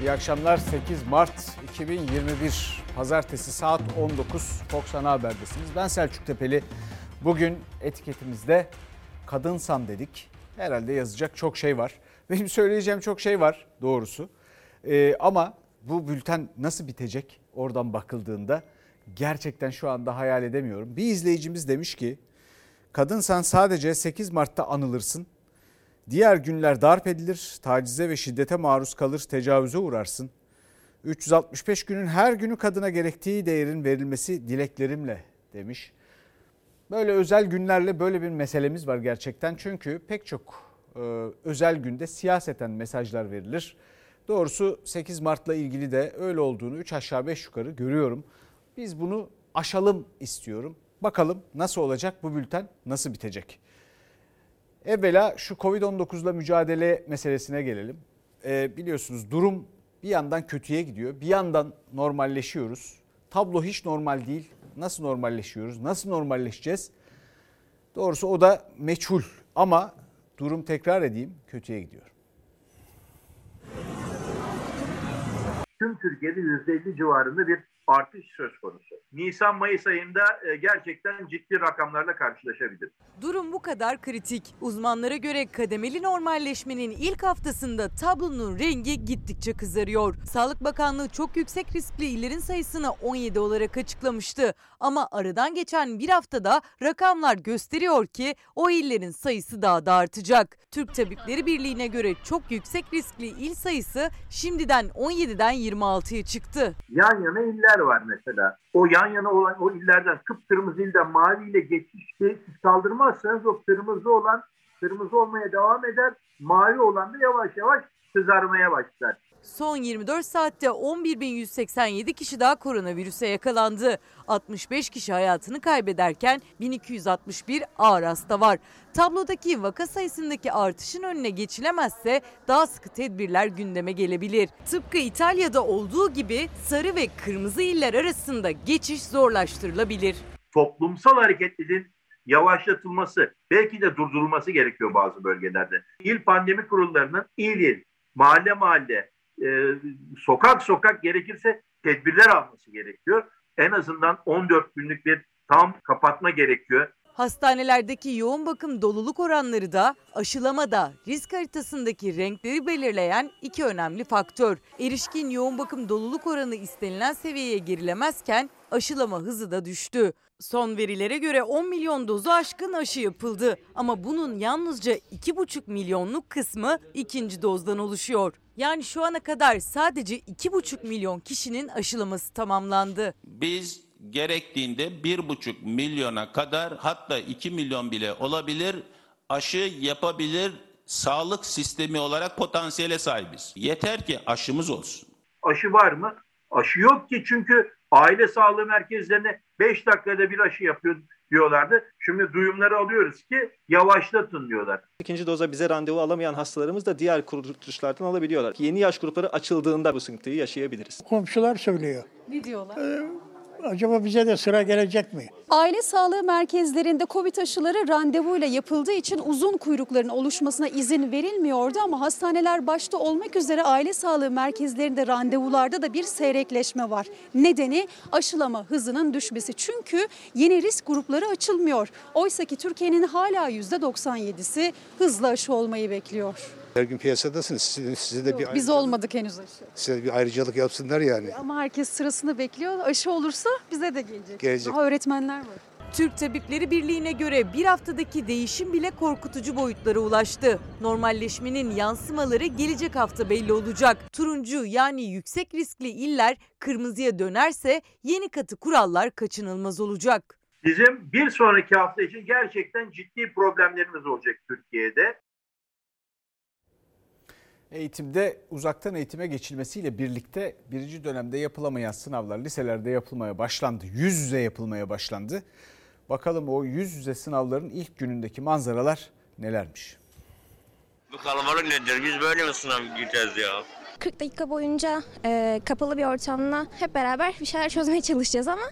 İyi akşamlar. 8 Mart 2021 Pazartesi saat 19 Fox Ana Haber'desiniz. Ben Selçuk Tepeli. Bugün etiketimizde kadınsan dedik. Herhalde yazacak çok şey var. Benim söyleyeceğim çok şey var doğrusu. Ee, ama bu bülten nasıl bitecek oradan bakıldığında gerçekten şu anda hayal edemiyorum. Bir izleyicimiz demiş ki kadınsan sadece 8 Mart'ta anılırsın. Diğer günler darp edilir, tacize ve şiddete maruz kalır, tecavüze uğrarsın. 365 günün her günü kadına gerektiği değerin verilmesi dileklerimle demiş. Böyle özel günlerle böyle bir meselemiz var gerçekten. Çünkü pek çok e, özel günde siyaseten mesajlar verilir. Doğrusu 8 Mart'la ilgili de öyle olduğunu 3 aşağı 5 yukarı görüyorum. Biz bunu aşalım istiyorum. Bakalım nasıl olacak bu bülten nasıl bitecek? Evvela şu Covid-19 ile mücadele meselesine gelelim. Ee, biliyorsunuz durum bir yandan kötüye gidiyor, bir yandan normalleşiyoruz. Tablo hiç normal değil. Nasıl normalleşiyoruz, nasıl normalleşeceğiz? Doğrusu o da meçhul ama durum tekrar edeyim kötüye gidiyor. Tüm Türkiye'de %50 civarında bir artış söz konusu. Nisan-Mayıs ayında e, gerçekten ciddi rakamlarla karşılaşabilir. Durum bu kadar kritik. Uzmanlara göre kademeli normalleşmenin ilk haftasında tablonun rengi gittikçe kızarıyor. Sağlık Bakanlığı çok yüksek riskli illerin sayısını 17 olarak açıklamıştı. Ama aradan geçen bir haftada rakamlar gösteriyor ki o illerin sayısı daha da artacak. Türk Tabipleri Birliği'ne göre çok yüksek riskli il sayısı şimdiden 17'den 26'ya çıktı. Yan yana iller var mesela. O yan yana olan o illerden kıpkırmızı ilden mavi ile geçişi siz kaldırmazsanız o kırmızı olan kırmızı olmaya devam eder. Mavi olan da yavaş yavaş kızarmaya başlar. Son 24 saatte 11.187 kişi daha koronavirüse yakalandı. 65 kişi hayatını kaybederken 1261 ağır hasta var. Tablodaki vaka sayısındaki artışın önüne geçilemezse daha sıkı tedbirler gündeme gelebilir. Tıpkı İtalya'da olduğu gibi sarı ve kırmızı iller arasında geçiş zorlaştırılabilir. Toplumsal hareketliliğin yavaşlatılması, belki de durdurulması gerekiyor bazı bölgelerde. İl pandemi kurullarının il il, mahalle mahalle, e, sokak sokak gerekirse tedbirler alması gerekiyor. En azından 14 günlük bir tam kapatma gerekiyor. Hastanelerdeki yoğun bakım doluluk oranları da aşılamada risk haritasındaki renkleri belirleyen iki önemli faktör. Erişkin yoğun bakım doluluk oranı istenilen seviyeye gerilemezken aşılama hızı da düştü. Son verilere göre 10 milyon dozu aşkın aşı yapıldı ama bunun yalnızca 2,5 milyonluk kısmı ikinci dozdan oluşuyor. Yani şu ana kadar sadece 2,5 milyon kişinin aşılaması tamamlandı. Biz gerektiğinde 1,5 milyona kadar hatta 2 milyon bile olabilir aşı yapabilir sağlık sistemi olarak potansiyele sahibiz. Yeter ki aşımız olsun. Aşı var mı? Aşı yok ki çünkü aile sağlığı merkezlerine 5 dakikada bir aşı yapıyor diyorlardı. Şimdi duyumları alıyoruz ki yavaşlatın diyorlar. İkinci doza bize randevu alamayan hastalarımız da diğer kuruluşlardan alabiliyorlar. Yeni yaş grupları açıldığında bu sıkıntıyı yaşayabiliriz. Komşular söylüyor. Ne diyorlar? Ee, acaba bize de sıra gelecek mi? Aile sağlığı merkezlerinde Covid aşıları randevuyla yapıldığı için uzun kuyrukların oluşmasına izin verilmiyordu ama hastaneler başta olmak üzere aile sağlığı merkezlerinde randevularda da bir seyrekleşme var. Nedeni aşılama hızının düşmesi. Çünkü yeni risk grupları açılmıyor. Oysa ki Türkiye'nin hala %97'si hızlı aşı olmayı bekliyor. Her gün piyasadasınız. Size, size de bir Biz olmadık henüz aşı. size bir ayrıcalık yapsınlar yani. Ama herkes sırasını bekliyor. Aşı olursa bize de gelecek. Gelecek. Daha öğretmenler var. Türk Tabipleri Birliği'ne göre bir haftadaki değişim bile korkutucu boyutlara ulaştı. Normalleşmenin yansımaları gelecek hafta belli olacak. Turuncu yani yüksek riskli iller kırmızıya dönerse yeni katı kurallar kaçınılmaz olacak. Bizim bir sonraki hafta için gerçekten ciddi problemlerimiz olacak Türkiye'de. Eğitimde uzaktan eğitime geçilmesiyle birlikte birinci dönemde yapılamayan sınavlar liselerde yapılmaya başlandı. Yüz yüze yapılmaya başlandı. Bakalım o yüz yüze sınavların ilk günündeki manzaralar nelermiş? Bu kalabalık nedir? Biz böyle mi sınav gireceğiz ya? 40 dakika boyunca e, kapalı bir ortamda hep beraber bir şeyler çözmeye çalışacağız ama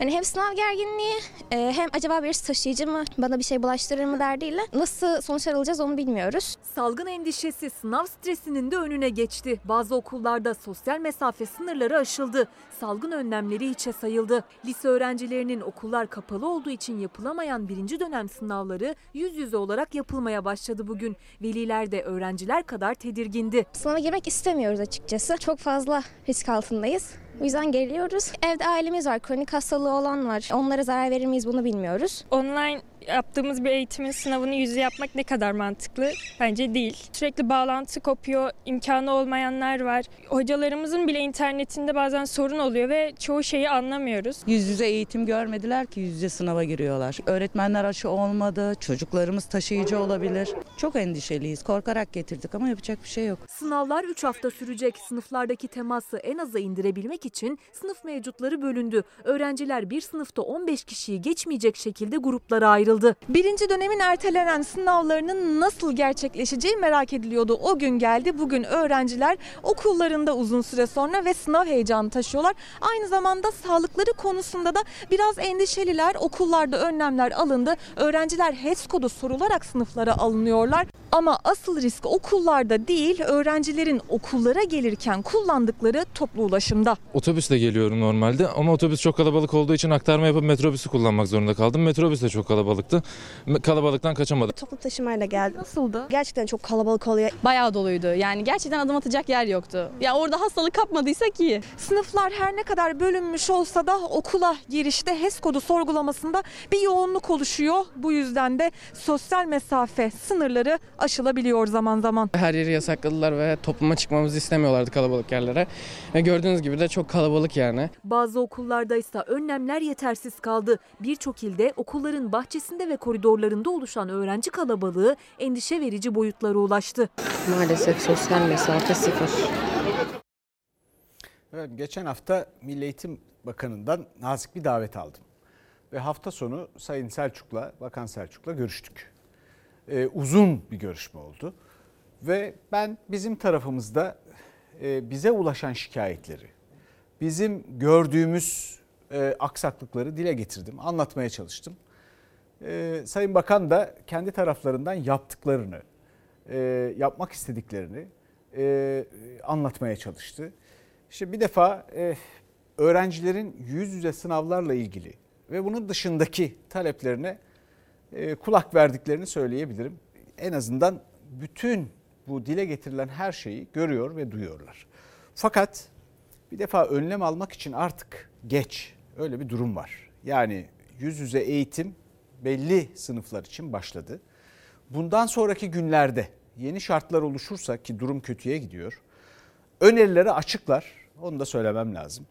Hani hem sınav gerginliği e, hem acaba birisi taşıyıcı mı bana bir şey bulaştırır mı derdiyle nasıl sonuçlar alacağız onu bilmiyoruz. Salgın endişesi sınav stresinin de önüne geçti. Bazı okullarda sosyal mesafe sınırları aşıldı. Salgın önlemleri hiçe sayıldı. Lise öğrencilerinin okullar kapalı olduğu için yapılamayan birinci dönem sınavları yüz yüze olarak yapılmaya başladı bugün. Veliler de öğrenciler kadar tedirgindi. Sınava girmek istemiyoruz açıkçası. Çok fazla risk altındayız. O yüzden geriliyoruz. Evde ailemiz var, kronik hastalığı olan var. Onlara zarar verir miyiz bunu bilmiyoruz. Online yaptığımız bir eğitimin sınavını yüzde yapmak ne kadar mantıklı? Bence değil. Sürekli bağlantı kopuyor, imkanı olmayanlar var. Hocalarımızın bile internetinde bazen sorun oluyor ve çoğu şeyi anlamıyoruz. Yüz yüze eğitim görmediler ki yüz yüze sınava giriyorlar. Öğretmenler aşı olmadı, çocuklarımız taşıyıcı olabilir. Çok endişeliyiz, korkarak getirdik ama yapacak bir şey yok. Sınavlar 3 hafta sürecek. Sınıflardaki teması en aza indirebilmek için sınıf mevcutları bölündü. Öğrenciler bir sınıfta 15 kişiyi geçmeyecek şekilde gruplara ayrıldı. Birinci dönemin ertelenen sınavlarının nasıl gerçekleşeceği merak ediliyordu. O gün geldi. Bugün öğrenciler okullarında uzun süre sonra ve sınav heyecanı taşıyorlar. Aynı zamanda sağlıkları konusunda da biraz endişeliler. Okullarda önlemler alındı. Öğrenciler HES kodu sorularak sınıflara alınıyorlar. Ama asıl risk okullarda değil, öğrencilerin okullara gelirken kullandıkları toplu ulaşımda. Otobüsle geliyorum normalde ama otobüs çok kalabalık olduğu için aktarma yapıp metrobüsü kullanmak zorunda kaldım. Metrobüs de çok kalabalıktı. Kalabalıktan kaçamadım. Toplu taşımayla geldim. Nasıldı? Gerçekten çok kalabalık oluyor. Bayağı doluydu. Yani gerçekten adım atacak yer yoktu. Ya orada hastalık kapmadıysak iyi. Sınıflar her ne kadar bölünmüş olsa da okula girişte HES kodu sorgulamasında bir yoğunluk oluşuyor. Bu yüzden de sosyal mesafe sınırları aşılabiliyor zaman zaman. Her yeri yasakladılar ve topluma çıkmamızı istemiyorlardı kalabalık yerlere. Ve gördüğünüz gibi de çok kalabalık yani. Bazı okullarda ise önlemler yetersiz kaldı. Birçok ilde okulların bahçesinde ve koridorlarında oluşan öğrenci kalabalığı endişe verici boyutlara ulaştı. Maalesef sosyal mesafe sıfır. Evet, geçen hafta Milli Eğitim Bakanı'ndan nazik bir davet aldım. Ve hafta sonu Sayın Selçuk'la, Bakan Selçuk'la görüştük. Ee, uzun bir görüşme oldu. Ve ben bizim tarafımızda e, bize ulaşan şikayetleri, bizim gördüğümüz e, aksaklıkları dile getirdim, anlatmaya çalıştım. E, Sayın Bakan da kendi taraflarından yaptıklarını, e, yapmak istediklerini e, anlatmaya çalıştı. İşte bir defa e, öğrencilerin yüz yüze sınavlarla ilgili ve bunun dışındaki taleplerine e, kulak verdiklerini söyleyebilirim. En azından bütün bu dile getirilen her şeyi görüyor ve duyuyorlar. Fakat bir defa önlem almak için artık geç. Öyle bir durum var. Yani yüz yüze eğitim belli sınıflar için başladı. Bundan sonraki günlerde yeni şartlar oluşursa ki durum kötüye gidiyor. Önerileri açıklar. Onu da söylemem lazım.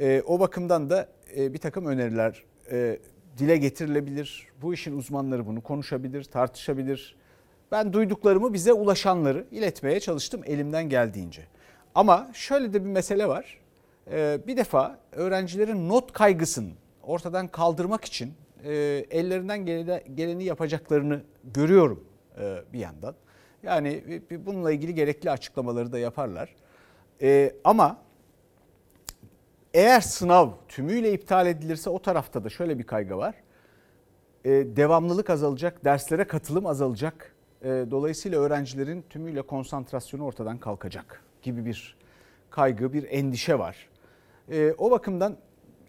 E, o bakımdan da e, bir takım öneriler e, dile getirilebilir. Bu işin uzmanları bunu konuşabilir, tartışabilir. Ben duyduklarımı bize ulaşanları iletmeye çalıştım elimden geldiğince. Ama şöyle de bir mesele var. E, bir defa öğrencilerin not kaygısını ortadan kaldırmak için e, ellerinden geleni yapacaklarını görüyorum e, bir yandan. Yani bununla ilgili gerekli açıklamaları da yaparlar. E, ama eğer sınav tümüyle iptal edilirse o tarafta da şöyle bir kaygı var. E, devamlılık azalacak, derslere katılım azalacak. E, dolayısıyla öğrencilerin tümüyle konsantrasyonu ortadan kalkacak gibi bir kaygı, bir endişe var. E, o bakımdan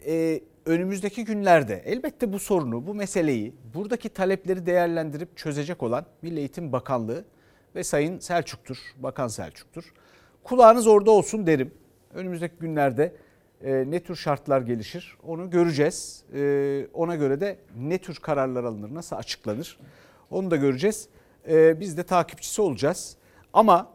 e, önümüzdeki günlerde elbette bu sorunu, bu meseleyi, buradaki talepleri değerlendirip çözecek olan Milli Eğitim Bakanlığı ve Sayın Selçuk'tur, Bakan Selçuk'tur. Kulağınız orada olsun derim. Önümüzdeki günlerde ne tür şartlar gelişir onu göreceğiz. E, ona göre de ne tür kararlar alınır, nasıl açıklanır onu da göreceğiz. E, biz de takipçisi olacağız. Ama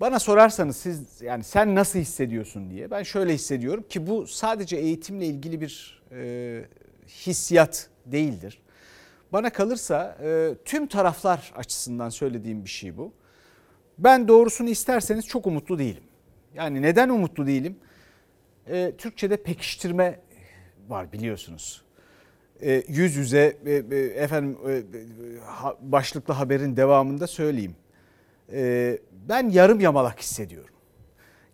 bana sorarsanız siz yani sen nasıl hissediyorsun diye ben şöyle hissediyorum ki bu sadece eğitimle ilgili bir e, hissiyat değildir. Bana kalırsa e, tüm taraflar açısından söylediğim bir şey bu. Ben doğrusunu isterseniz çok umutlu değilim. Yani neden umutlu değilim? E, Türkçe'de pekiştirme var biliyorsunuz. E, yüz yüze e, e, efendim e, ha, başlıklı haberin devamında söyleyeyim. E, ben yarım yamalak hissediyorum.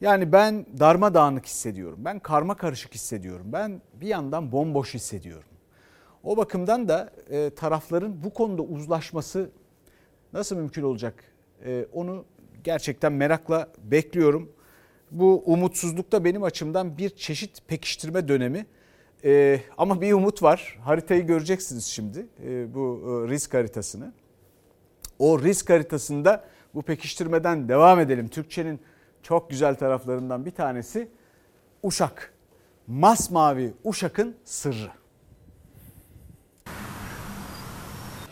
Yani ben darmadağınık hissediyorum. Ben karma karışık hissediyorum. Ben bir yandan bomboş hissediyorum. O bakımdan da e, tarafların bu konuda uzlaşması nasıl mümkün olacak? E, onu gerçekten merakla bekliyorum. Bu umutsuzluk da benim açımdan bir çeşit pekiştirme dönemi. E, ama bir umut var. Haritayı göreceksiniz şimdi. E, bu risk haritasını. O risk haritasında bu pekiştirmeden devam edelim. Türkçenin çok güzel taraflarından bir tanesi Uşak. Masmavi Uşak'ın sırrı.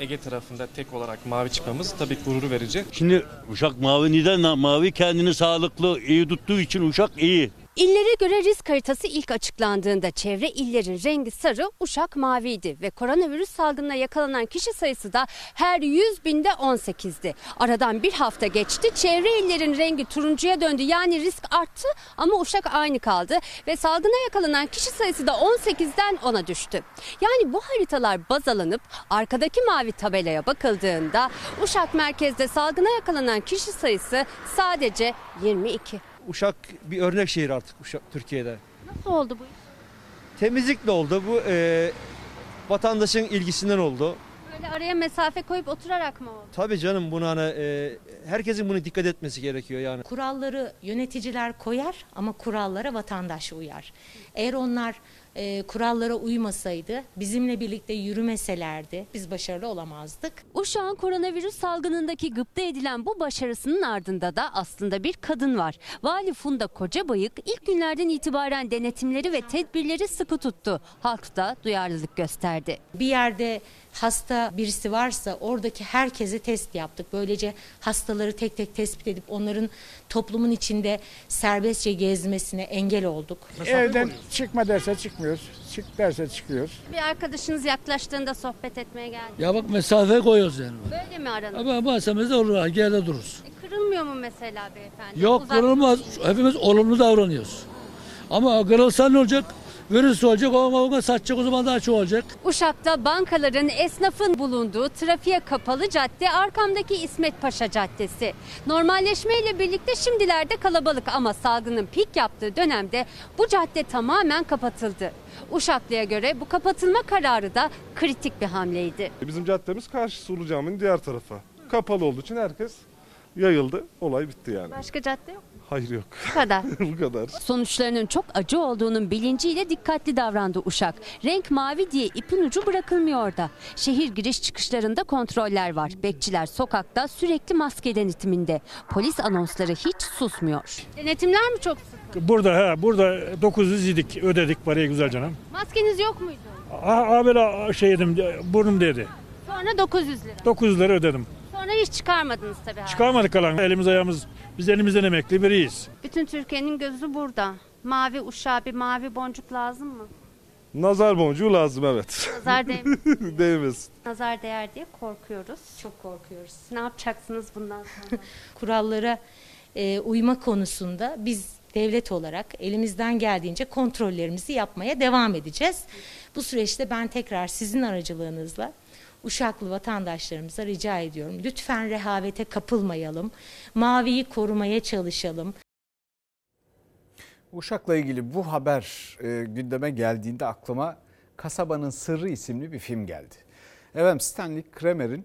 Ege tarafında tek olarak mavi çıkmamız tabii gurur verici. Şimdi Uşak mavi neden mavi kendini sağlıklı iyi tuttuğu için Uşak iyi. İllere göre risk haritası ilk açıklandığında çevre illerin rengi sarı, Uşak maviydi ve koronavirüs salgınına yakalanan kişi sayısı da her 100 binde 18'di. Aradan bir hafta geçti, çevre illerin rengi turuncuya döndü yani risk arttı ama Uşak aynı kaldı ve salgına yakalanan kişi sayısı da 18'den 10'a düştü. Yani bu haritalar baz alınıp arkadaki mavi tabelaya bakıldığında Uşak merkezde salgına yakalanan kişi sayısı sadece 22. Uşak bir örnek şehir artık Uşak Türkiye'de. Nasıl oldu bu iş? Temizlikle oldu. Bu e, vatandaşın ilgisinden oldu. Böyle araya mesafe koyup oturarak mı oldu? Tabii canım bunu hani e, herkesin bunu dikkat etmesi gerekiyor yani. Kuralları yöneticiler koyar ama kurallara vatandaş uyar. Eğer onlar e, kurallara uymasaydı, bizimle birlikte yürümeselerdi biz başarılı olamazdık. Uşağın koronavirüs salgınındaki gıpta edilen bu başarısının ardında da aslında bir kadın var. Vali Funda Kocabayık ilk günlerden itibaren denetimleri ve tedbirleri sıkı tuttu. Halk da duyarlılık gösterdi. Bir yerde hasta birisi varsa oradaki herkese test yaptık. Böylece hastaları tek tek tespit edip onların toplumun içinde serbestçe gezmesine engel olduk. Evden çıkma derse çıkmıyoruz. Çık derse çıkıyoruz. Bir arkadaşınız yaklaştığında sohbet etmeye geldi. Ya bak mesafe koyuyoruz yani. Böyle mi aranız? Ama bahsemizde olur, geride dururuz. E, kırılmıyor mu mesela beyefendi? Yok Uzak- kırılmaz. Hepimiz olumlu davranıyoruz. Ama kırılsa ne olacak? Virüs olacak, o ona satacak o zaman daha çok olacak. Uşak'ta bankaların, esnafın bulunduğu trafiğe kapalı cadde arkamdaki İsmet Paşa Caddesi. Normalleşmeyle birlikte şimdilerde kalabalık ama salgının pik yaptığı dönemde bu cadde tamamen kapatıldı. Uşaklı'ya göre bu kapatılma kararı da kritik bir hamleydi. Bizim caddemiz karşı Sulu Cami'nin diğer tarafa. Kapalı olduğu için herkes yayıldı. Olay bitti yani. Başka cadde yok. Hayır yok. Bu kadar. Bu kadar. Sonuçlarının çok acı olduğunun bilinciyle dikkatli davrandı Uşak. Renk mavi diye ipin ucu bırakılmıyor da. Şehir giriş çıkışlarında kontroller var. Bekçiler sokakta sürekli maske denetiminde. Polis anonsları hiç susmuyor. Denetimler mi çok sık? Burada ha burada 900 idik ödedik parayı güzel canım. Maskeniz yok muydu? Ha, böyle şey yedim burnum dedi. Sonra 900 lira. 900 lira ödedim. Sonra hiç çıkarmadınız tabii. hala. Çıkarmadık kalan elimiz ayağımız biz elimizden emekli biriyiz. Bütün Türkiye'nin gözü burada. Mavi uşağı bir mavi boncuk lazım mı? Nazar boncuğu lazım evet. Nazar değmesin. Değmesin. Nazar değer diye korkuyoruz. Çok korkuyoruz. Ne yapacaksınız bundan sonra? kurallara e, uyma konusunda biz devlet olarak elimizden geldiğince kontrollerimizi yapmaya devam edeceğiz. Bu süreçte ben tekrar sizin aracılığınızla Uşaklı vatandaşlarımıza rica ediyorum. Lütfen rehavete kapılmayalım. Maviyi korumaya çalışalım. Uşak'la ilgili bu haber e, gündeme geldiğinde aklıma Kasabanın Sırrı isimli bir film geldi. Evet Stanley Kramer'in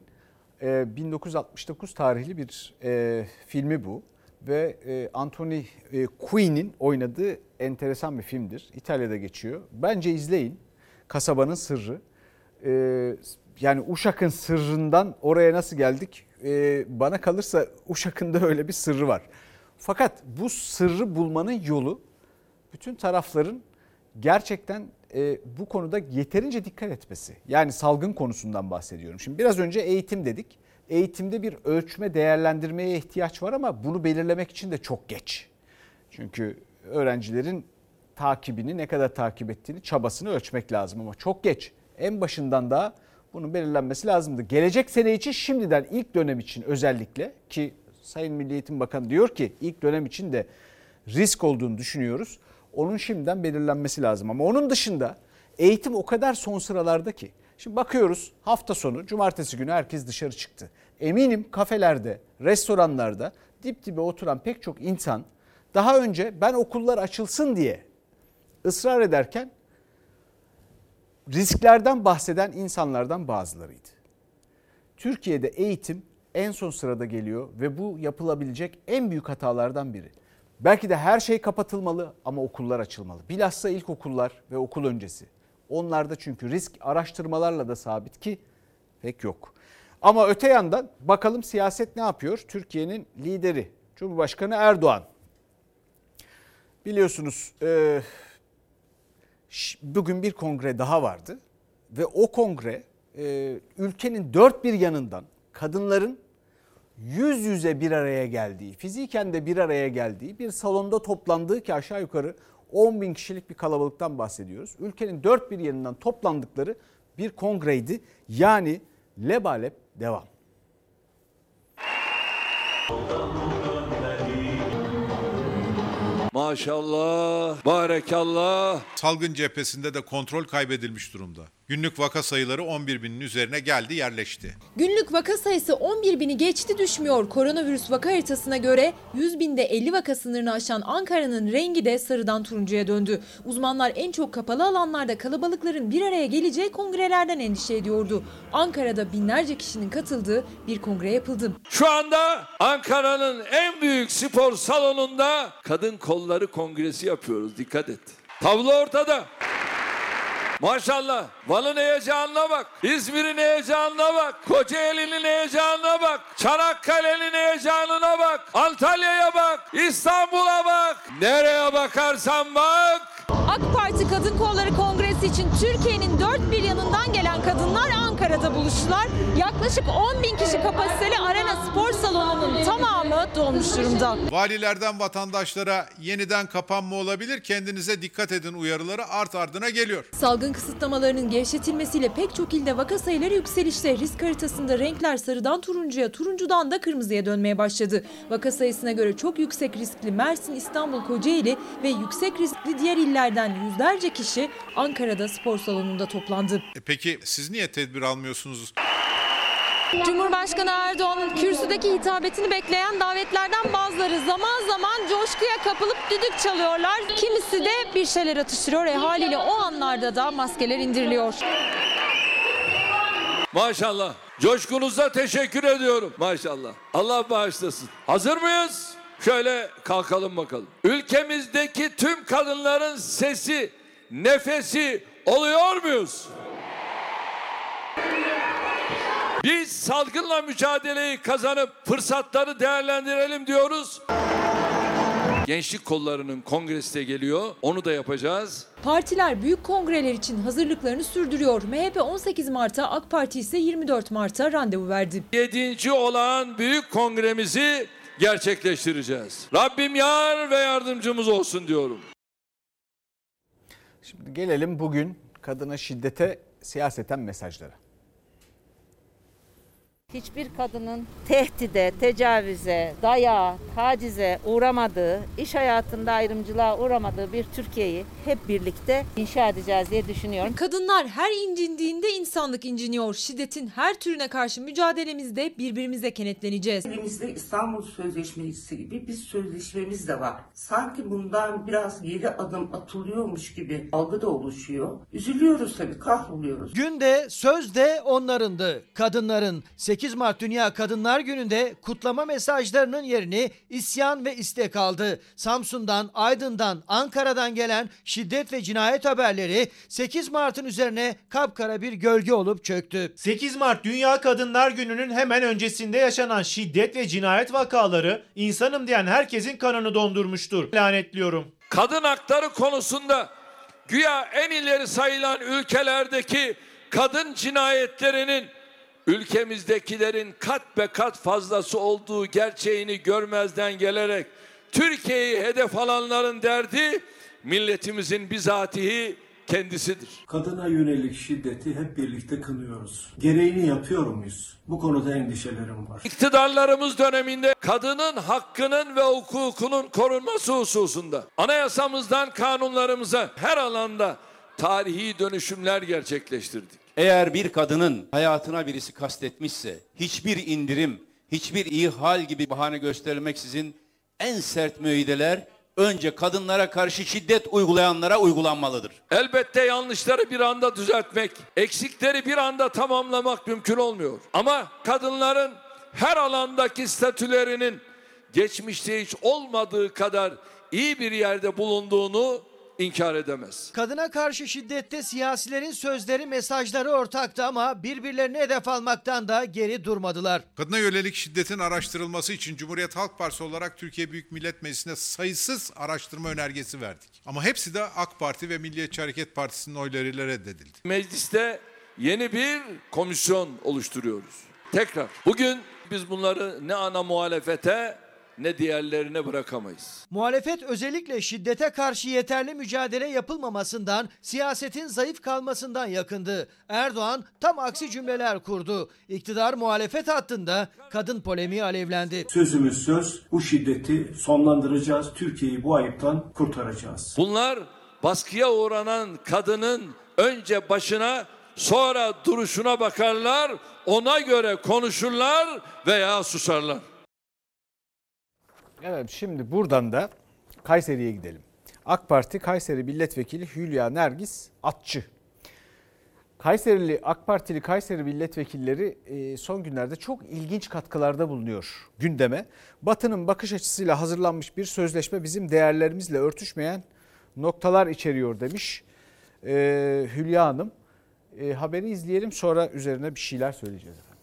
e, 1969 tarihli bir e, filmi bu ve e, Anthony e, Quinn'in oynadığı enteresan bir filmdir. İtalya'da geçiyor. Bence izleyin Kasabanın Sırrı. E, yani Uşak'ın sırrından oraya nasıl geldik? E, bana kalırsa Uşak'ın da öyle bir sırrı var. Fakat bu sırrı bulmanın yolu bütün tarafların gerçekten e, bu konuda yeterince dikkat etmesi. Yani salgın konusundan bahsediyorum. Şimdi biraz önce eğitim dedik. Eğitimde bir ölçme değerlendirmeye ihtiyaç var ama bunu belirlemek için de çok geç. Çünkü öğrencilerin takibini ne kadar takip ettiğini çabasını ölçmek lazım ama çok geç. En başından da bunun belirlenmesi lazımdı. Gelecek sene için şimdiden ilk dönem için özellikle ki Sayın Milli Eğitim Bakanı diyor ki ilk dönem için de risk olduğunu düşünüyoruz. Onun şimdiden belirlenmesi lazım ama onun dışında eğitim o kadar son sıralarda ki. Şimdi bakıyoruz hafta sonu cumartesi günü herkes dışarı çıktı. Eminim kafelerde, restoranlarda dip dibe oturan pek çok insan daha önce ben okullar açılsın diye ısrar ederken risklerden bahseden insanlardan bazılarıydı. Türkiye'de eğitim en son sırada geliyor ve bu yapılabilecek en büyük hatalardan biri. Belki de her şey kapatılmalı ama okullar açılmalı. Bilhassa ilkokullar ve okul öncesi. Onlarda çünkü risk araştırmalarla da sabit ki pek yok. Ama öte yandan bakalım siyaset ne yapıyor? Türkiye'nin lideri Cumhurbaşkanı Erdoğan. Biliyorsunuz e, bugün bir kongre daha vardı ve o kongre e, ülkenin dört bir yanından kadınların yüz yüze bir araya geldiği, fiziken de bir araya geldiği bir salonda toplandığı ki aşağı yukarı 10 bin kişilik bir kalabalıktan bahsediyoruz. Ülkenin dört bir yanından toplandıkları bir kongreydi. Yani lebalep devam. Maşallah, barekallah. Salgın cephesinde de kontrol kaybedilmiş durumda. Günlük vaka sayıları 11 binin üzerine geldi yerleşti. Günlük vaka sayısı 11 bini geçti düşmüyor. Koronavirüs vaka haritasına göre 100 binde 50 vaka sınırını aşan Ankara'nın rengi de sarıdan turuncuya döndü. Uzmanlar en çok kapalı alanlarda kalabalıkların bir araya geleceği kongrelerden endişe ediyordu. Ankara'da binlerce kişinin katıldığı bir kongre yapıldı. Şu anda Ankara'nın en büyük spor salonunda kadın kolları kongresi yapıyoruz. Dikkat et. Tablo ortada. Maşallah. Van'ın heyecanına bak. İzmir'in heyecanına bak. Kocaeli'nin heyecanına bak. Çanakkale'nin heyecanına bak. Antalya'ya bak. İstanbul'a bak. Nereye bakarsan bak. AK Parti Kadın Kolları Kongresi için Türkiye'nin dört bir yanından gelen kadınlar Ankara'da buluştular. Yaklaşık 10 bin kişi kapasiteli Arena Spor Salonu'nun tamamı dolmuş durumda. Valilerden vatandaşlara yeniden kapanma olabilir kendinize dikkat edin uyarıları art ardına geliyor. Salgın kısıtlamalarının gevşetilmesiyle pek çok ilde vaka sayıları yükselişte. Risk haritasında renkler sarıdan turuncuya, turuncudan da kırmızıya dönmeye başladı. Vaka sayısına göre çok yüksek riskli Mersin, İstanbul, Kocaeli ve yüksek riskli diğer illerden yüzlerce kişi Ankara'da spor salonunda toplandı. E peki siz niye tedbir almıyorsunuz? Cumhurbaşkanı Erdoğan'ın kürsüdeki hitabetini bekleyen davetlerden bazıları zaman zaman coşkuya kapılıp düdük çalıyorlar. Kimisi de bir şeyler atıştırıyor. E haliyle o anlarda da maskeler indiriliyor. Maşallah. Coşkunuza teşekkür ediyorum. Maşallah. Allah bağışlasın. Hazır mıyız? Şöyle kalkalım bakalım. Ülkemizdeki tüm kadınların sesi, nefesi oluyor muyuz? Biz salgınla mücadeleyi kazanıp fırsatları değerlendirelim diyoruz. Gençlik kollarının kongresi de geliyor. Onu da yapacağız. Partiler büyük kongreler için hazırlıklarını sürdürüyor. MHP 18 Mart'a, AK Parti ise 24 Mart'a randevu verdi. Yedinci olan büyük kongremizi gerçekleştireceğiz. Rabbim yar ve yardımcımız olsun diyorum. Şimdi gelelim bugün kadına şiddete siyaseten mesajlara. Hiçbir kadının tehdide, tecavüze, dayağa, tacize uğramadığı, iş hayatında ayrımcılığa uğramadığı bir Türkiye'yi hep birlikte inşa edeceğiz diye düşünüyorum. Kadınlar her incindiğinde insanlık inciniyor. Şiddetin her türüne karşı mücadelemizde birbirimize kenetleneceğiz. Elimizde İstanbul Sözleşmesi gibi bir sözleşmemiz de var. Sanki bundan biraz geri adım atılıyormuş gibi algı da oluşuyor. Üzülüyoruz tabii, kahroluyoruz. Günde sözde onlarındı. Kadınların 8 Mart Dünya Kadınlar Günü'nde kutlama mesajlarının yerini isyan ve istek aldı. Samsun'dan, Aydın'dan, Ankara'dan gelen şiddet ve cinayet haberleri 8 Mart'ın üzerine kapkara bir gölge olup çöktü. 8 Mart Dünya Kadınlar Günü'nün hemen öncesinde yaşanan şiddet ve cinayet vakaları insanım diyen herkesin kanını dondurmuştur. Lanetliyorum. Kadın hakları konusunda güya en ileri sayılan ülkelerdeki kadın cinayetlerinin ülkemizdekilerin kat be kat fazlası olduğu gerçeğini görmezden gelerek Türkiye'yi hedef alanların derdi milletimizin bizatihi kendisidir. Kadına yönelik şiddeti hep birlikte kınıyoruz. Gereğini yapıyor muyuz? Bu konuda endişelerim var. İktidarlarımız döneminde kadının hakkının ve hukukunun korunması hususunda anayasamızdan kanunlarımıza her alanda tarihi dönüşümler gerçekleştirdik. Eğer bir kadının hayatına birisi kastetmişse hiçbir indirim, hiçbir ihal gibi bahane gösterilmeksizin en sert müeyyideler önce kadınlara karşı şiddet uygulayanlara uygulanmalıdır. Elbette yanlışları bir anda düzeltmek, eksikleri bir anda tamamlamak mümkün olmuyor. Ama kadınların her alandaki statülerinin geçmişte hiç olmadığı kadar iyi bir yerde bulunduğunu inkar edemez. Kadına karşı şiddette siyasilerin sözleri mesajları ortaktı ama birbirlerine hedef almaktan da geri durmadılar. Kadına yönelik şiddetin araştırılması için Cumhuriyet Halk Partisi olarak Türkiye Büyük Millet Meclisi'ne sayısız araştırma önergesi verdik. Ama hepsi de AK Parti ve Milliyetçi Hareket Partisi'nin oylarıyla reddedildi. Mecliste yeni bir komisyon oluşturuyoruz. Tekrar bugün biz bunları ne ana muhalefete ne diğerlerine bırakamayız. Muhalefet özellikle şiddete karşı yeterli mücadele yapılmamasından, siyasetin zayıf kalmasından yakındı. Erdoğan tam aksi cümleler kurdu. İktidar muhalefet hattında kadın polemiği alevlendi. Sözümüz söz, bu şiddeti sonlandıracağız, Türkiye'yi bu ayıptan kurtaracağız. Bunlar baskıya uğranan kadının önce başına sonra duruşuna bakarlar, ona göre konuşurlar veya susarlar. Evet şimdi buradan da Kayseri'ye gidelim. AK Parti Kayseri Milletvekili Hülya Nergis Atçı. Kayserili AK Partili Kayseri milletvekilleri e, son günlerde çok ilginç katkılarda bulunuyor gündeme. Batı'nın bakış açısıyla hazırlanmış bir sözleşme bizim değerlerimizle örtüşmeyen noktalar içeriyor demiş e, Hülya Hanım. E, haberi izleyelim sonra üzerine bir şeyler söyleyeceğiz efendim.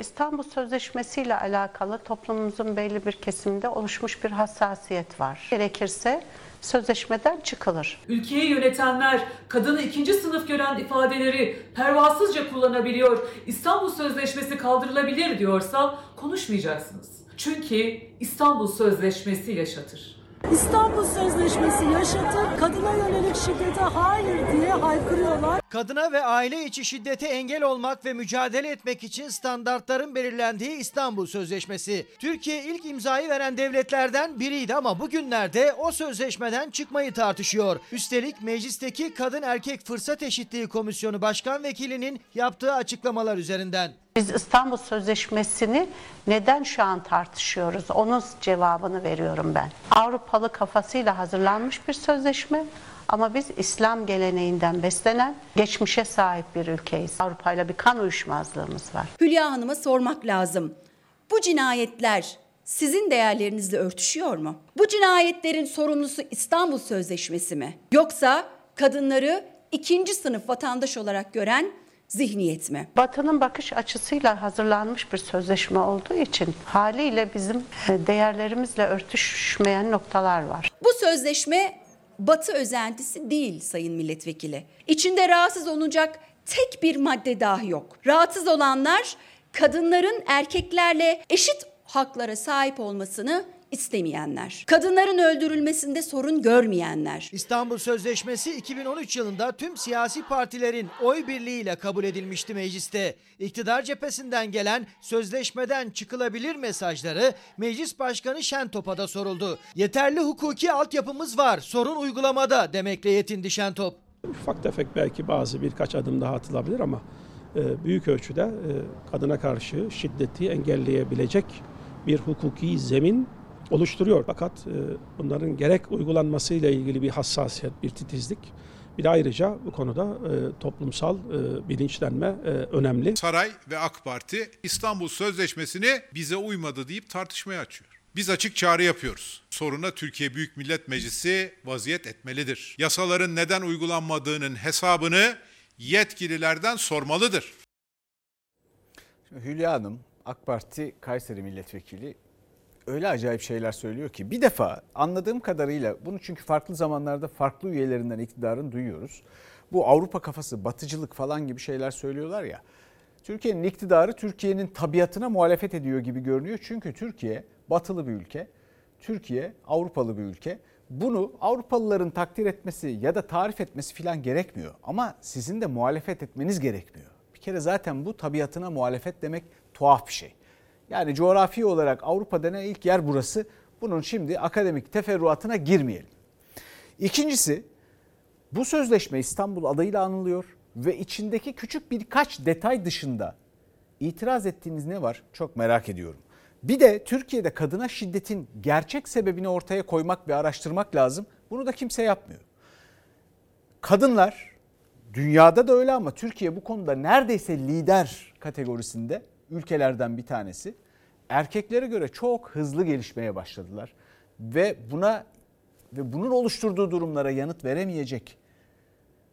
İstanbul Sözleşmesi ile alakalı toplumumuzun belli bir kesiminde oluşmuş bir hassasiyet var. Gerekirse sözleşmeden çıkılır. Ülkeyi yönetenler kadını ikinci sınıf gören ifadeleri pervasızca kullanabiliyor. İstanbul Sözleşmesi kaldırılabilir diyorsa konuşmayacaksınız. Çünkü İstanbul Sözleşmesi yaşatır. İstanbul Sözleşmesi yaşatır, kadına yönelik şiddete hayır diye haykırıyorlar. Kadına ve aile içi şiddete engel olmak ve mücadele etmek için standartların belirlendiği İstanbul Sözleşmesi. Türkiye ilk imzayı veren devletlerden biriydi ama bugünlerde o sözleşmeden çıkmayı tartışıyor. Üstelik meclisteki Kadın Erkek Fırsat Eşitliği Komisyonu Başkan Vekilinin yaptığı açıklamalar üzerinden. Biz İstanbul Sözleşmesi'ni neden şu an tartışıyoruz? Onun cevabını veriyorum ben. Avrupalı kafasıyla hazırlanmış bir sözleşme ama biz İslam geleneğinden beslenen geçmişe sahip bir ülkeyiz. Avrupa ile bir kan uyuşmazlığımız var. Hülya Hanım'a sormak lazım. Bu cinayetler sizin değerlerinizle örtüşüyor mu? Bu cinayetlerin sorumlusu İstanbul Sözleşmesi mi? Yoksa kadınları ikinci sınıf vatandaş olarak gören zihniyet mi? Batı'nın bakış açısıyla hazırlanmış bir sözleşme olduğu için haliyle bizim e, değerlerimizle örtüşmeyen noktalar var. Bu sözleşme Batı özentisi değil sayın milletvekili. İçinde rahatsız olunacak tek bir madde dahi yok. Rahatsız olanlar kadınların erkeklerle eşit haklara sahip olmasını istemeyenler. Kadınların öldürülmesinde sorun görmeyenler. İstanbul Sözleşmesi 2013 yılında tüm siyasi partilerin oy birliğiyle kabul edilmişti mecliste. İktidar cephesinden gelen sözleşmeden çıkılabilir mesajları Meclis Başkanı Şentop'a da soruldu. Yeterli hukuki altyapımız var, sorun uygulamada demekle yetindi Şentop. Ufak tefek belki bazı birkaç adım daha atılabilir ama e, büyük ölçüde e, kadına karşı şiddeti engelleyebilecek bir hukuki zemin oluşturuyor. Fakat e, bunların gerek uygulanmasıyla ilgili bir hassasiyet, bir titizlik bir de ayrıca bu konuda e, toplumsal e, bilinçlenme e, önemli. Saray ve AK Parti İstanbul Sözleşmesi'ni bize uymadı deyip tartışmaya açıyor. Biz açık çağrı yapıyoruz. Soruna Türkiye Büyük Millet Meclisi vaziyet etmelidir. Yasaların neden uygulanmadığının hesabını yetkililerden sormalıdır. Şimdi Hülya Hanım AK Parti Kayseri Milletvekili öyle acayip şeyler söylüyor ki bir defa anladığım kadarıyla bunu çünkü farklı zamanlarda farklı üyelerinden iktidarın duyuyoruz. Bu Avrupa kafası, batıcılık falan gibi şeyler söylüyorlar ya. Türkiye'nin iktidarı Türkiye'nin tabiatına muhalefet ediyor gibi görünüyor. Çünkü Türkiye batılı bir ülke. Türkiye Avrupalı bir ülke. Bunu Avrupalıların takdir etmesi ya da tarif etmesi falan gerekmiyor. Ama sizin de muhalefet etmeniz gerekmiyor. Bir kere zaten bu tabiatına muhalefet demek tuhaf bir şey. Yani coğrafi olarak Avrupa denen ilk yer burası. Bunun şimdi akademik teferruatına girmeyelim. İkincisi bu sözleşme İstanbul adıyla anılıyor ve içindeki küçük birkaç detay dışında itiraz ettiğiniz ne var? Çok merak ediyorum. Bir de Türkiye'de kadına şiddetin gerçek sebebini ortaya koymak ve araştırmak lazım. Bunu da kimse yapmıyor. Kadınlar dünyada da öyle ama Türkiye bu konuda neredeyse lider kategorisinde ülkelerden bir tanesi. Erkeklere göre çok hızlı gelişmeye başladılar ve buna ve bunun oluşturduğu durumlara yanıt veremeyecek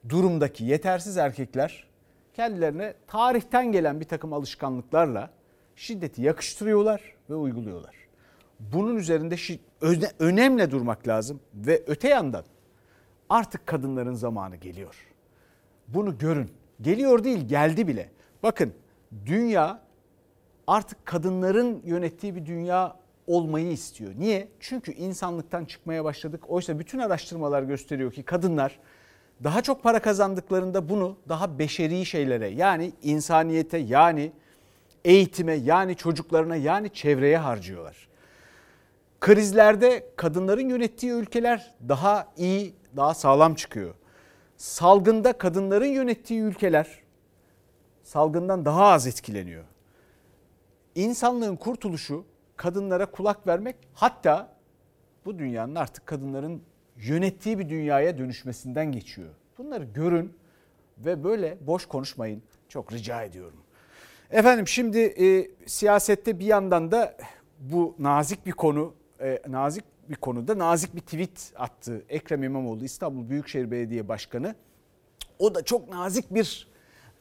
durumdaki yetersiz erkekler kendilerine tarihten gelen bir takım alışkanlıklarla şiddeti yakıştırıyorlar ve uyguluyorlar. Bunun üzerinde önemli durmak lazım ve öte yandan artık kadınların zamanı geliyor. Bunu görün. Geliyor değil geldi bile. Bakın dünya artık kadınların yönettiği bir dünya olmayı istiyor. Niye? Çünkü insanlıktan çıkmaya başladık. Oysa bütün araştırmalar gösteriyor ki kadınlar daha çok para kazandıklarında bunu daha beşeri şeylere yani insaniyete yani eğitime yani çocuklarına yani çevreye harcıyorlar. Krizlerde kadınların yönettiği ülkeler daha iyi, daha sağlam çıkıyor. Salgında kadınların yönettiği ülkeler salgından daha az etkileniyor. İnsanlığın kurtuluşu kadınlara kulak vermek hatta bu dünyanın artık kadınların yönettiği bir dünyaya dönüşmesinden geçiyor. Bunları görün ve böyle boş konuşmayın. Çok rica ediyorum. Efendim şimdi e, siyasette bir yandan da bu nazik bir konu, e, nazik bir konuda nazik bir tweet attı Ekrem İmamoğlu İstanbul Büyükşehir Belediye Başkanı. O da çok nazik bir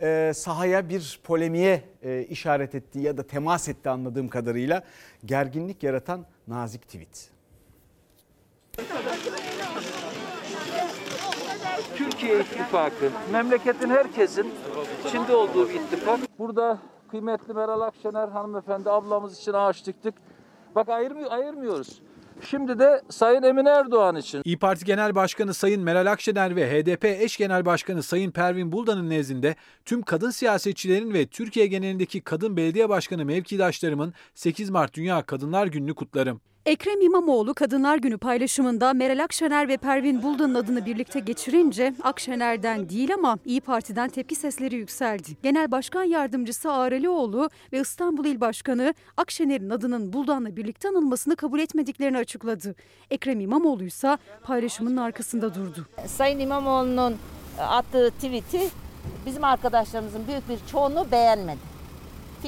e, sahaya bir polemiğe e, işaret etti ya da temas etti anladığım kadarıyla. Gerginlik yaratan nazik tweet. Türkiye İttifakı, memleketin herkesin içinde olduğu bir ittifak. Burada kıymetli Meral Akşener hanımefendi ablamız için ağaç diktik. Bak ayırmıyor, ayırmıyoruz. Şimdi de Sayın Emine Erdoğan için. İyi Parti Genel Başkanı Sayın Meral Akşener ve HDP eş genel başkanı Sayın Pervin Buldan'ın nezdinde tüm kadın siyasetçilerin ve Türkiye genelindeki kadın belediye başkanı mevkidaşlarımın 8 Mart Dünya Kadınlar Günü'nü kutlarım. Ekrem İmamoğlu Kadınlar Günü paylaşımında Meral Akşener ve Pervin Buldan'ın adını birlikte geçirince Akşener'den değil ama İyi Parti'den tepki sesleri yükseldi. Genel Başkan Yardımcısı Ağrelioğlu ve İstanbul İl Başkanı Akşener'in adının Buldan'la birlikte anılmasını kabul etmediklerini açıkladı. Ekrem İmamoğlu ise paylaşımın arkasında durdu. Sayın İmamoğlu'nun attığı tweet'i bizim arkadaşlarımızın büyük bir çoğunluğu beğenmedi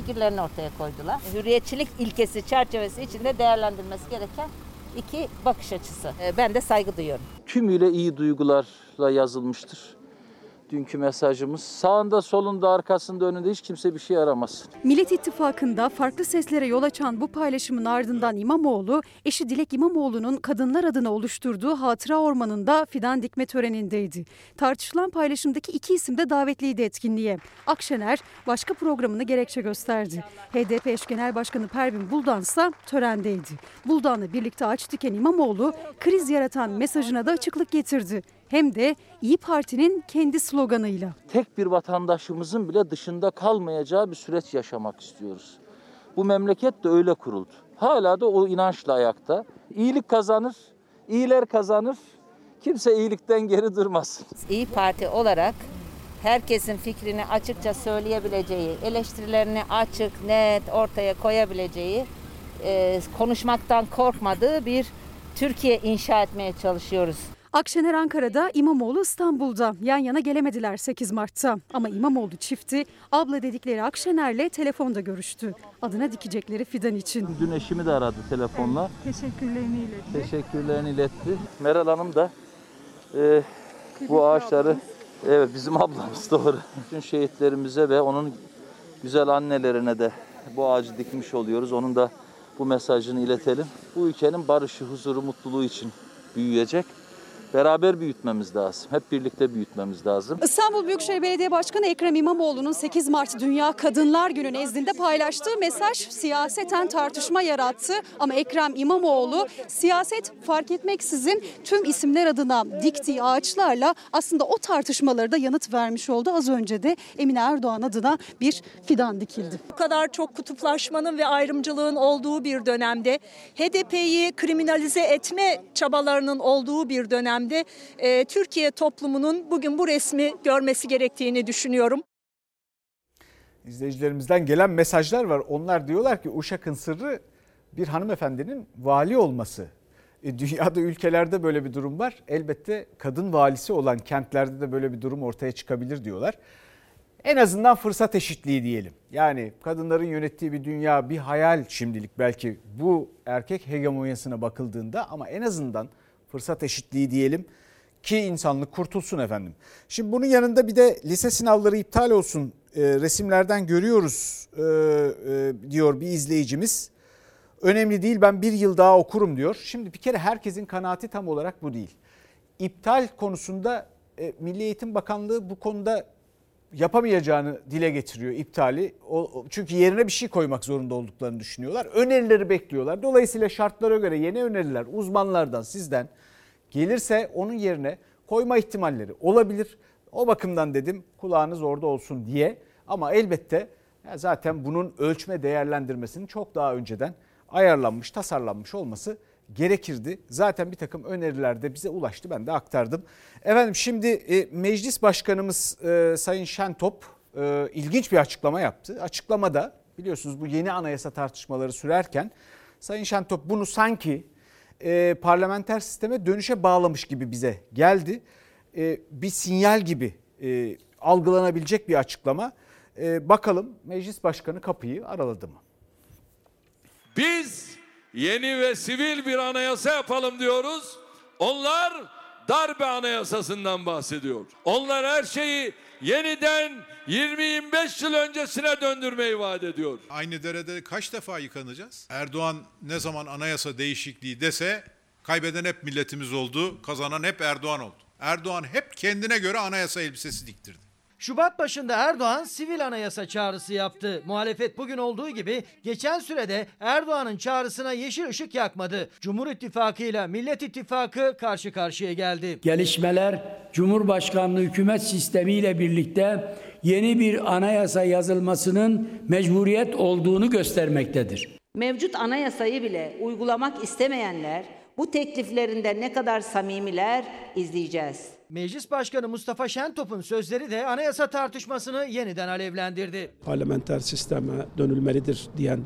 fikirlerini ortaya koydular. Hürriyetçilik ilkesi çerçevesi içinde değerlendirilmesi gereken iki bakış açısı. Ee, ben de saygı duyuyorum. Tümüyle iyi duygularla yazılmıştır dünkü mesajımız. Sağında, solunda, arkasında, önünde hiç kimse bir şey aramasın. Millet İttifakı'nda farklı seslere yol açan bu paylaşımın ardından İmamoğlu, eşi Dilek İmamoğlu'nun kadınlar adına oluşturduğu hatıra ormanında fidan dikme törenindeydi. Tartışılan paylaşımdaki iki isim de davetliydi etkinliğe. Akşener başka programını gerekçe gösterdi. HDP eş genel başkanı Pervin Buldan ise törendeydi. Buldan'la birlikte ağaç diken İmamoğlu kriz yaratan mesajına da açıklık getirdi hem de İyi Parti'nin kendi sloganıyla. Tek bir vatandaşımızın bile dışında kalmayacağı bir süreç yaşamak istiyoruz. Bu memleket de öyle kuruldu. Hala da o inançla ayakta. İyilik kazanır, iyiler kazanır. Kimse iyilikten geri durmasın. İyi Parti olarak herkesin fikrini açıkça söyleyebileceği, eleştirilerini açık, net ortaya koyabileceği, konuşmaktan korkmadığı bir Türkiye inşa etmeye çalışıyoruz. Akşener Ankara'da, İmamoğlu İstanbul'da. Yan yana gelemediler 8 Mart'ta. Ama İmamoğlu çifti abla dedikleri Akşener'le telefonda görüştü. Adına dikecekleri fidan için. Dün eşimi de aradı telefonla. Evet, teşekkürlerini iletti. Teşekkürlerini iletti. Meral Hanım da e, bu ağaçları evet bizim ablamız doğru. Bütün şehitlerimize ve onun güzel annelerine de bu ağacı dikmiş oluyoruz. Onun da bu mesajını iletelim. Bu ülkenin barışı, huzuru, mutluluğu için büyüyecek beraber büyütmemiz lazım. Hep birlikte büyütmemiz lazım. İstanbul Büyükşehir Belediye Başkanı Ekrem İmamoğlu'nun 8 Mart Dünya Kadınlar Günü nezdinde paylaştığı mesaj siyaseten tartışma yarattı. Ama Ekrem İmamoğlu siyaset fark etmeksizin tüm isimler adına diktiği ağaçlarla aslında o tartışmaları da yanıt vermiş oldu. Az önce de Emine Erdoğan adına bir fidan dikildi. Bu kadar çok kutuplaşmanın ve ayrımcılığın olduğu bir dönemde HDP'yi kriminalize etme çabalarının olduğu bir dönem dönemde e, Türkiye toplumunun bugün bu resmi görmesi gerektiğini düşünüyorum. İzleyicilerimizden gelen mesajlar var. Onlar diyorlar ki Uşak'ın sırrı bir hanımefendinin vali olması. E, dünyada ülkelerde böyle bir durum var. Elbette kadın valisi olan kentlerde de böyle bir durum ortaya çıkabilir diyorlar. En azından fırsat eşitliği diyelim. Yani kadınların yönettiği bir dünya bir hayal şimdilik belki bu erkek hegemonyasına bakıldığında ama en azından fırsat eşitliği diyelim ki insanlık kurtulsun efendim. Şimdi bunun yanında bir de lise sınavları iptal olsun e, resimlerden görüyoruz e, e, diyor bir izleyicimiz. Önemli değil ben bir yıl daha okurum diyor. Şimdi bir kere herkesin kanaati tam olarak bu değil. İptal konusunda e, Milli Eğitim Bakanlığı bu konuda yapamayacağını dile getiriyor iptali. Çünkü yerine bir şey koymak zorunda olduklarını düşünüyorlar. Önerileri bekliyorlar. Dolayısıyla şartlara göre yeni öneriler uzmanlardan sizden gelirse onun yerine koyma ihtimalleri olabilir. O bakımdan dedim kulağınız orada olsun diye. Ama elbette zaten bunun ölçme değerlendirmesinin çok daha önceden ayarlanmış, tasarlanmış olması gerekirdi. Zaten bir takım öneriler de bize ulaştı ben de aktardım. Efendim şimdi e, meclis başkanımız e, Sayın Şentop e, ilginç bir açıklama yaptı. Açıklamada biliyorsunuz bu yeni anayasa tartışmaları sürerken Sayın Şentop bunu sanki e, parlamenter sisteme dönüşe bağlamış gibi bize geldi. E, bir sinyal gibi e, algılanabilecek bir açıklama. E, bakalım meclis başkanı kapıyı araladı mı? Biz yeni ve sivil bir anayasa yapalım diyoruz. Onlar darbe anayasasından bahsediyor. Onlar her şeyi yeniden 20-25 yıl öncesine döndürmeyi vaat ediyor. Aynı derede kaç defa yıkanacağız? Erdoğan ne zaman anayasa değişikliği dese kaybeden hep milletimiz oldu, kazanan hep Erdoğan oldu. Erdoğan hep kendine göre anayasa elbisesi diktirdi. Şubat başında Erdoğan sivil anayasa çağrısı yaptı. Muhalefet bugün olduğu gibi geçen sürede Erdoğan'ın çağrısına yeşil ışık yakmadı. Cumhur İttifakı ile Millet İttifakı karşı karşıya geldi. Gelişmeler Cumhurbaşkanlığı hükümet sistemiyle birlikte yeni bir anayasa yazılmasının mecburiyet olduğunu göstermektedir. Mevcut anayasayı bile uygulamak istemeyenler bu tekliflerinde ne kadar samimiler izleyeceğiz. Meclis Başkanı Mustafa Şentop'un sözleri de anayasa tartışmasını yeniden alevlendirdi. Parlamenter sisteme dönülmelidir diyen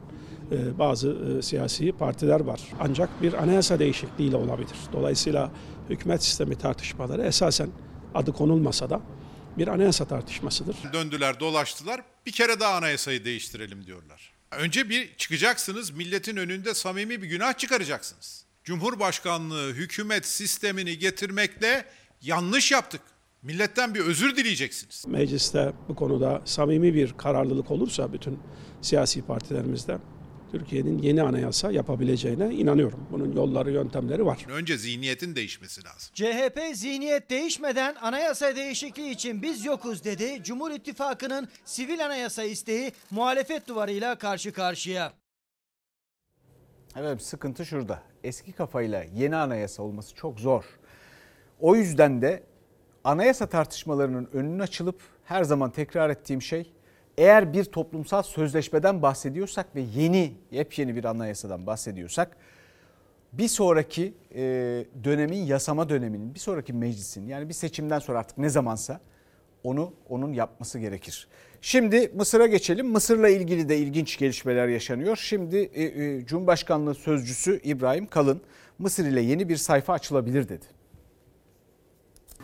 e, bazı e, siyasi partiler var. Ancak bir anayasa değişikliğiyle olabilir. Dolayısıyla hükümet sistemi tartışmaları esasen adı konulmasa da bir anayasa tartışmasıdır. Döndüler dolaştılar bir kere daha anayasayı değiştirelim diyorlar. Önce bir çıkacaksınız milletin önünde samimi bir günah çıkaracaksınız. Cumhurbaşkanlığı hükümet sistemini getirmekle yanlış yaptık. Milletten bir özür dileyeceksiniz. Mecliste bu konuda samimi bir kararlılık olursa bütün siyasi partilerimizde Türkiye'nin yeni anayasa yapabileceğine inanıyorum. Bunun yolları, yöntemleri var. Önce zihniyetin değişmesi lazım. CHP zihniyet değişmeden anayasa değişikliği için biz yokuz dedi. Cumhur İttifakı'nın sivil anayasa isteği muhalefet duvarıyla karşı karşıya. Evet sıkıntı şurada. Eski kafayla yeni anayasa olması çok zor. O yüzden de anayasa tartışmalarının önünün açılıp her zaman tekrar ettiğim şey eğer bir toplumsal sözleşmeden bahsediyorsak ve yeni, yepyeni bir anayasadan bahsediyorsak bir sonraki e, dönemin yasama döneminin, bir sonraki meclisin yani bir seçimden sonra artık ne zamansa onu onun yapması gerekir. Şimdi Mısır'a geçelim. Mısır'la ilgili de ilginç gelişmeler yaşanıyor. Şimdi e, e, Cumhurbaşkanlığı sözcüsü İbrahim Kalın Mısır ile yeni bir sayfa açılabilir dedi.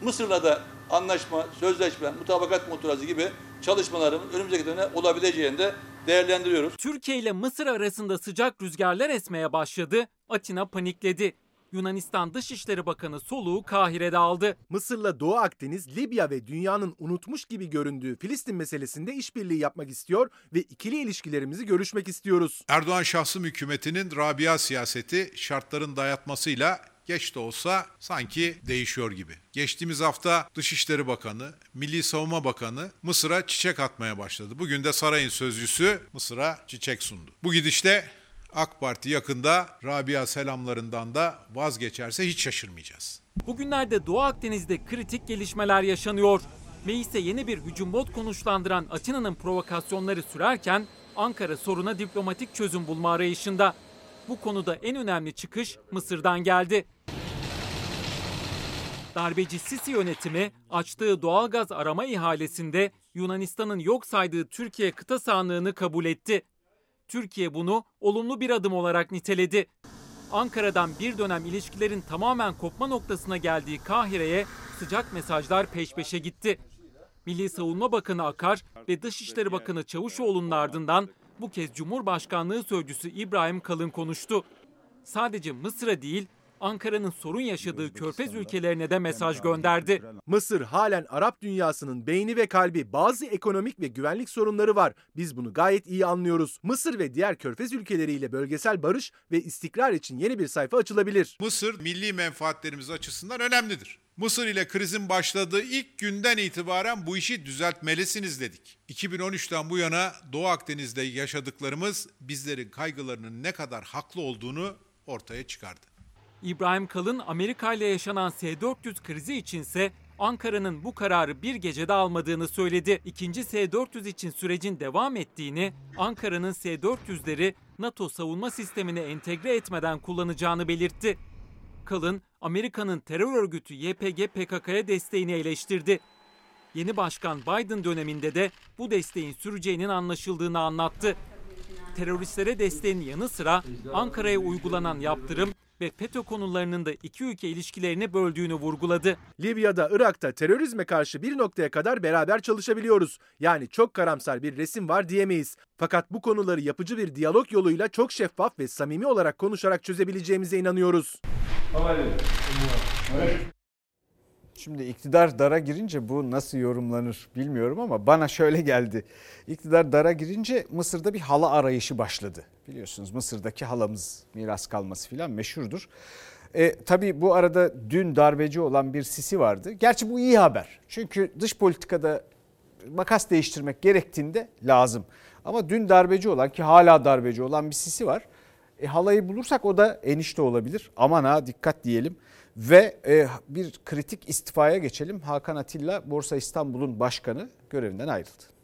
Mısır'la da anlaşma, sözleşme, mutabakat muhtırası gibi çalışmaların önümüzdeki dönemde olabileceğini de değerlendiriyoruz. Türkiye ile Mısır arasında sıcak rüzgarlar esmeye başladı. Atina panikledi. Yunanistan Dışişleri Bakanı soluğu Kahire'de aldı. Mısır'la Doğu Akdeniz, Libya ve dünyanın unutmuş gibi göründüğü Filistin meselesinde işbirliği yapmak istiyor ve ikili ilişkilerimizi görüşmek istiyoruz. Erdoğan şahsım hükümetinin Rabia siyaseti şartların dayatmasıyla geç de olsa sanki değişiyor gibi. Geçtiğimiz hafta Dışişleri Bakanı, Milli Savunma Bakanı Mısır'a çiçek atmaya başladı. Bugün de sarayın sözcüsü Mısır'a çiçek sundu. Bu gidişte AK Parti yakında Rabia selamlarından da vazgeçerse hiç şaşırmayacağız. Bugünlerde Doğu Akdeniz'de kritik gelişmeler yaşanıyor. Meclise yeni bir hücum bot konuşlandıran Atina'nın provokasyonları sürerken Ankara soruna diplomatik çözüm bulma arayışında. Bu konuda en önemli çıkış Mısır'dan geldi. Darbeci Sisi yönetimi açtığı doğalgaz arama ihalesinde Yunanistan'ın yok saydığı Türkiye kıta sahanlığını kabul etti. Türkiye bunu olumlu bir adım olarak niteledi. Ankara'dan bir dönem ilişkilerin tamamen kopma noktasına geldiği Kahire'ye sıcak mesajlar peş peşe gitti. Milli Savunma Bakanı Akar ve Dışişleri Bakanı Çavuşoğlu'nun ardından bu kez Cumhurbaşkanlığı Sözcüsü İbrahim Kalın konuştu. Sadece Mısır'a değil, Ankara'nın sorun yaşadığı körfez ülkelerine de mesaj gönderdi. Mısır halen Arap dünyasının beyni ve kalbi bazı ekonomik ve güvenlik sorunları var. Biz bunu gayet iyi anlıyoruz. Mısır ve diğer körfez ülkeleriyle bölgesel barış ve istikrar için yeni bir sayfa açılabilir. Mısır milli menfaatlerimiz açısından önemlidir. Mısır ile krizin başladığı ilk günden itibaren bu işi düzeltmelisiniz dedik. 2013'ten bu yana Doğu Akdeniz'de yaşadıklarımız bizlerin kaygılarının ne kadar haklı olduğunu ortaya çıkardı. İbrahim Kalın Amerika ile yaşanan S-400 krizi içinse Ankara'nın bu kararı bir gecede almadığını söyledi. İkinci S-400 için sürecin devam ettiğini, Ankara'nın S-400'leri NATO savunma sistemine entegre etmeden kullanacağını belirtti. Kalın, Amerika'nın terör örgütü YPG PKK'ya desteğini eleştirdi. Yeni başkan Biden döneminde de bu desteğin süreceğinin anlaşıldığını anlattı. Teröristlere desteğin yanı sıra Ankara'ya uygulanan yaptırım ve FETÖ konularının da iki ülke ilişkilerini böldüğünü vurguladı. Libya'da, Irak'ta terörizme karşı bir noktaya kadar beraber çalışabiliyoruz. Yani çok karamsar bir resim var diyemeyiz. Fakat bu konuları yapıcı bir diyalog yoluyla çok şeffaf ve samimi olarak konuşarak çözebileceğimize inanıyoruz. Şimdi iktidar dara girince bu nasıl yorumlanır bilmiyorum ama bana şöyle geldi. İktidar dara girince Mısır'da bir hala arayışı başladı. Biliyorsunuz Mısır'daki halamız miras kalması filan meşhurdur. E, tabii bu arada dün darbeci olan bir Sisi vardı. Gerçi bu iyi haber. Çünkü dış politikada makas değiştirmek gerektiğinde lazım. Ama dün darbeci olan ki hala darbeci olan bir Sisi var. E, halayı bulursak o da enişte olabilir. Aman ha dikkat diyelim. Ve e, bir kritik istifaya geçelim. Hakan Atilla Borsa İstanbul'un başkanı görevinden ayrıldı.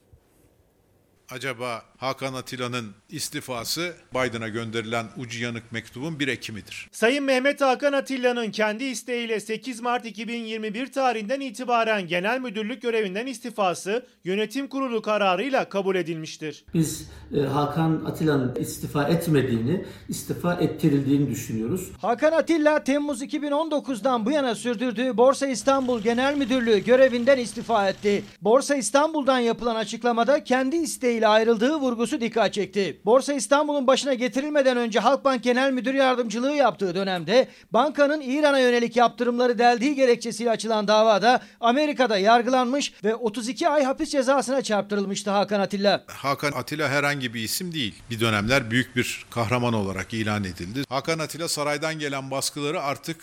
Acaba Hakan Atilla'nın istifası Biden'a gönderilen ucu yanık mektubun bir ekimidir. Sayın Mehmet Hakan Atilla'nın kendi isteğiyle 8 Mart 2021 tarihinden itibaren genel müdürlük görevinden istifası yönetim kurulu kararıyla kabul edilmiştir. Biz e, Hakan Atilla'nın istifa etmediğini, istifa ettirildiğini düşünüyoruz. Hakan Atilla Temmuz 2019'dan bu yana sürdürdüğü Borsa İstanbul Genel Müdürlüğü görevinden istifa etti. Borsa İstanbul'dan yapılan açıklamada kendi isteğiyle ayrıldığı vurgusu dikkat çekti. Borsa İstanbul'un başına getirilmeden önce Halkbank Genel Müdür Yardımcılığı yaptığı dönemde bankanın İran'a yönelik yaptırımları deldiği gerekçesiyle açılan davada Amerika'da yargılanmış ve 32 ay hapis cezasına çarptırılmıştı Hakan Atilla. Hakan Atilla herhangi bir isim değil. Bir dönemler büyük bir kahraman olarak ilan edildi. Hakan Atilla saraydan gelen baskıları artık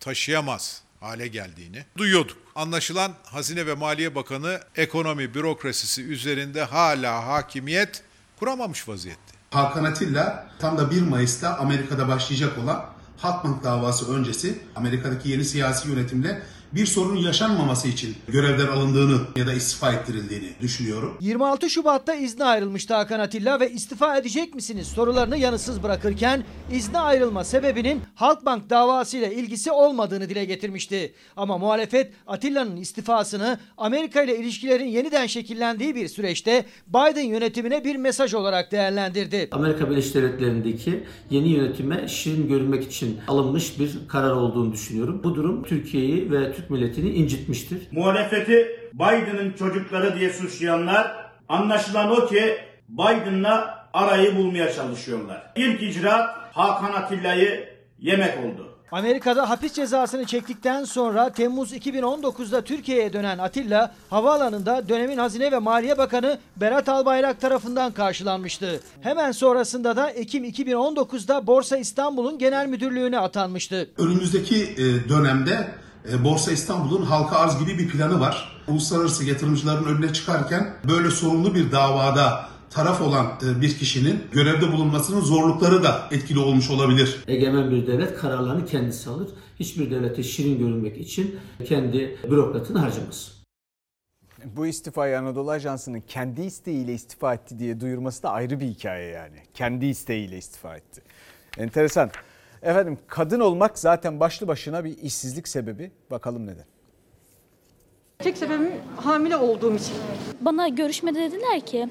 taşıyamaz hale geldiğini duyuyorduk. Anlaşılan Hazine ve Maliye Bakanı ekonomi bürokrasisi üzerinde hala hakimiyet kuramamış vaziyette. Hakan Atilla tam da 1 Mayıs'ta Amerika'da başlayacak olan Halkbank davası öncesi Amerika'daki yeni siyasi yönetimle bir sorun yaşanmaması için görevden alındığını ya da istifa ettirildiğini düşünüyorum. 26 Şubat'ta izne ayrılmıştı Hakan Atilla ve istifa edecek misiniz sorularını yanıtsız bırakırken izne ayrılma sebebinin Halkbank davasıyla ilgisi olmadığını dile getirmişti. Ama muhalefet Atilla'nın istifasını Amerika ile ilişkilerin yeniden şekillendiği bir süreçte Biden yönetimine bir mesaj olarak değerlendirdi. Amerika Birleşik Devletleri'ndeki yeni yönetime şirin görünmek için alınmış bir karar olduğunu düşünüyorum. Bu durum Türkiye'yi ve Türk milletini incitmiştir. Muhalefeti Biden'ın çocukları diye suçlayanlar anlaşılan o ki Biden'la arayı bulmaya çalışıyorlar. İlk icraat Hakan Atilla'yı yemek oldu. Amerika'da hapis cezasını çektikten sonra Temmuz 2019'da Türkiye'ye dönen Atilla havaalanında dönemin Hazine ve Maliye Bakanı Berat Albayrak tarafından karşılanmıştı. Hemen sonrasında da Ekim 2019'da Borsa İstanbul'un genel müdürlüğüne atanmıştı. Önümüzdeki e, dönemde Borsa İstanbul'un halka arz gibi bir planı var. Uluslararası yatırımcıların önüne çıkarken böyle sorunlu bir davada taraf olan e, bir kişinin görevde bulunmasının zorlukları da etkili olmuş olabilir. Egemen bir devlet kararlarını kendisi alır. Hiçbir devlete şirin görünmek için kendi bürokratını harcamaz. Bu istifayı Anadolu Ajansı'nın kendi isteğiyle istifa etti diye duyurması da ayrı bir hikaye yani. Kendi isteğiyle istifa etti. Enteresan. Efendim kadın olmak zaten başlı başına bir işsizlik sebebi. Bakalım neden? Tek sebebim hamile olduğum için. Bana görüşmede dediler ki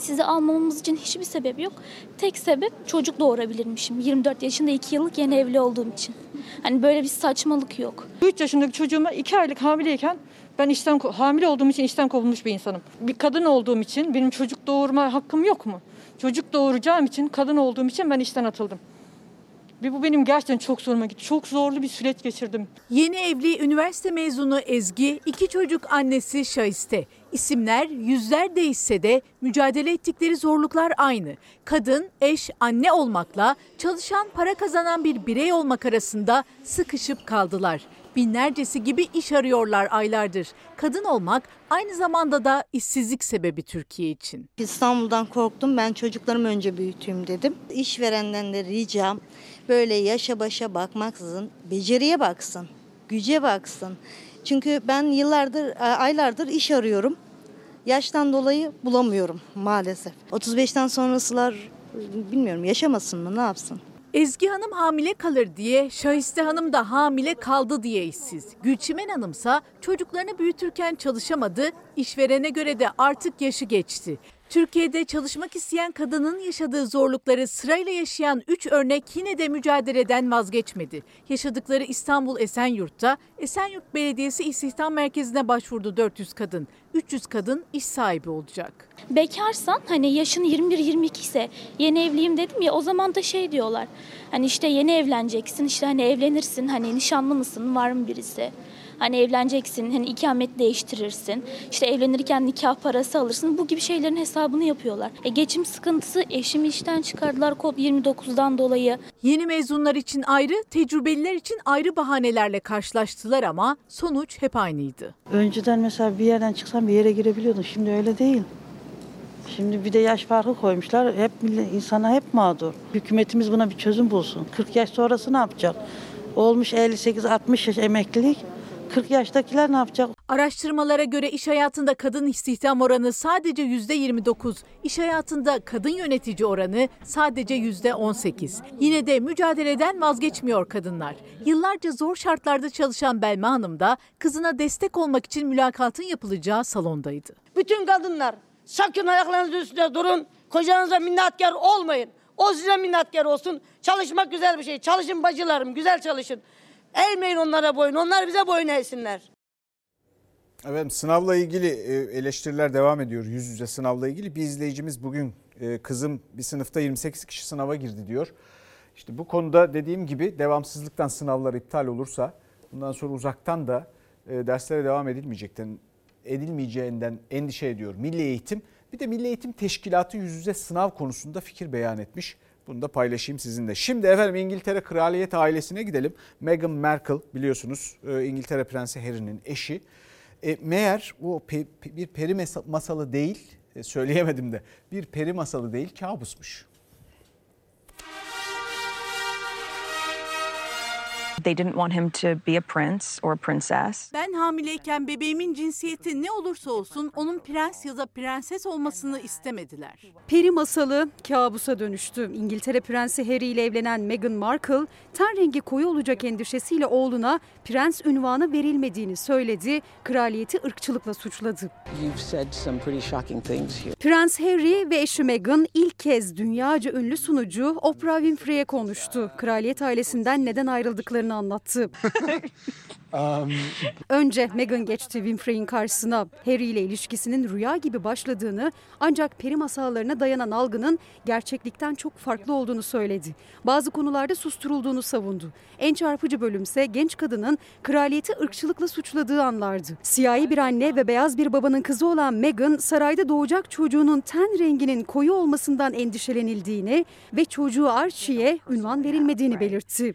Sizi almamamız için hiçbir sebep yok. Tek sebep çocuk doğurabilirmişim. 24 yaşında 2 yıllık yeni evli olduğum için. Hani böyle bir saçmalık yok. 3 yaşındaki çocuğuma 2 aylık hamileyken ben işten hamile olduğum için işten kovulmuş bir insanım. Bir kadın olduğum için benim çocuk doğurma hakkım yok mu? Çocuk doğuracağım için, kadın olduğum için ben işten atıldım. Ve bu benim gerçekten çok zoruma gitti. Çok zorlu bir süreç geçirdim. Yeni evli üniversite mezunu Ezgi, iki çocuk annesi Şahiste. İsimler yüzler değişse de mücadele ettikleri zorluklar aynı. Kadın, eş, anne olmakla çalışan, para kazanan bir birey olmak arasında sıkışıp kaldılar. Binlercesi gibi iş arıyorlar aylardır. Kadın olmak aynı zamanda da işsizlik sebebi Türkiye için. İstanbul'dan korktum. Ben çocuklarımı önce büyüteyim dedim. İşverenden de ricam böyle yaşa başa bakmaksızın beceriye baksın, güce baksın. Çünkü ben yıllardır, aylardır iş arıyorum. Yaştan dolayı bulamıyorum maalesef. 35'ten sonrasılar bilmiyorum yaşamasın mı ne yapsın? Ezgi Hanım hamile kalır diye, Şahiste Hanım da hamile kaldı diye işsiz. Gülçimen Hanımsa çocuklarını büyütürken çalışamadı, işverene göre de artık yaşı geçti. Türkiye'de çalışmak isteyen kadının yaşadığı zorlukları sırayla yaşayan 3 örnek yine de mücadeleden vazgeçmedi. Yaşadıkları İstanbul Esenyurt'ta Esenyurt Belediyesi İstihdam Merkezi'ne başvurdu 400 kadın. 300 kadın iş sahibi olacak. Bekarsan hani yaşın 21-22 ise yeni evliyim dedim ya o zaman da şey diyorlar. Hani işte yeni evleneceksin işte hani evlenirsin hani nişanlı mısın var mı birisi? Hani evleneceksin, hani ikamet değiştirirsin. İşte evlenirken nikah parası alırsın. Bu gibi şeylerin hesabını yapıyorlar. E, geçim sıkıntısı eşimi işten çıkardılar kod 29'dan dolayı. Yeni mezunlar için ayrı, tecrübeliler için ayrı bahanelerle karşılaştılar ama sonuç hep aynıydı. Önceden mesela bir yerden çıksan bir yere girebiliyordun. Şimdi öyle değil. Şimdi bir de yaş farkı koymuşlar. Hep insana hep mağdur. Hükümetimiz buna bir çözüm bulsun. 40 yaş sonrası ne yapacak? Olmuş 58-60 yaş emeklilik. 40 yaştakiler ne yapacak? Araştırmalara göre iş hayatında kadın istihdam oranı sadece %29, iş hayatında kadın yönetici oranı sadece %18. Yine de mücadeleden vazgeçmiyor kadınlar. Yıllarca zor şartlarda çalışan Belma Hanım da kızına destek olmak için mülakatın yapılacağı salondaydı. Bütün kadınlar sakın ayaklarınızın üstünde durun. Kocanıza minnatkar olmayın. O size minnatkar olsun. Çalışmak güzel bir şey. Çalışın bacılarım, güzel çalışın. Eğmeyin onlara boyun. Onlar bize boyun eğsinler. Evet sınavla ilgili e, eleştiriler devam ediyor. Yüz yüze sınavla ilgili bir izleyicimiz bugün e, kızım bir sınıfta 28 kişi sınava girdi diyor. İşte bu konuda dediğim gibi devamsızlıktan sınavlar iptal olursa bundan sonra uzaktan da e, derslere devam edilmeyecekten edilmeyeceğinden endişe ediyor Milli Eğitim. Bir de Milli Eğitim Teşkilatı yüz yüze sınav konusunda fikir beyan etmiş. Bunu da paylaşayım sizinle. Şimdi efendim İngiltere Kraliyet ailesine gidelim. Meghan Markle biliyorsunuz İngiltere Prensi Harry'nin eşi. E, meğer o pe, bir peri masalı değil, söyleyemedim de bir peri masalı değil kabusmuş. They didn't want him to be a prince or a princess. Ben hamileyken bebeğimin cinsiyeti ne olursa olsun onun prens ya da prenses olmasını istemediler. Peri masalı kabusa dönüştü. İngiltere Prensi Harry ile evlenen Meghan Markle, ten rengi koyu olacak endişesiyle oğluna prens ünvanı verilmediğini söyledi. Kraliyeti ırkçılıkla suçladı. Prens Harry ve eşi Meghan ilk kez dünyaca ünlü sunucu Oprah Winfrey'e konuştu. Kraliyet ailesinden neden ayrıldıklarını anlattı. Um, Önce Meghan geçti Winfrey'in karşısına. Harry ile ilişkisinin rüya gibi başladığını ancak peri masallarına dayanan algının gerçeklikten çok farklı olduğunu söyledi. Bazı konularda susturulduğunu savundu. En çarpıcı bölümse genç kadının kraliyeti ırkçılıkla suçladığı anlardı. Siyahi bir anne ve beyaz bir babanın kızı olan Meghan sarayda doğacak çocuğunun ten renginin koyu olmasından endişelenildiğini ve çocuğu Archie'ye ünvan verilmediğini belirtti.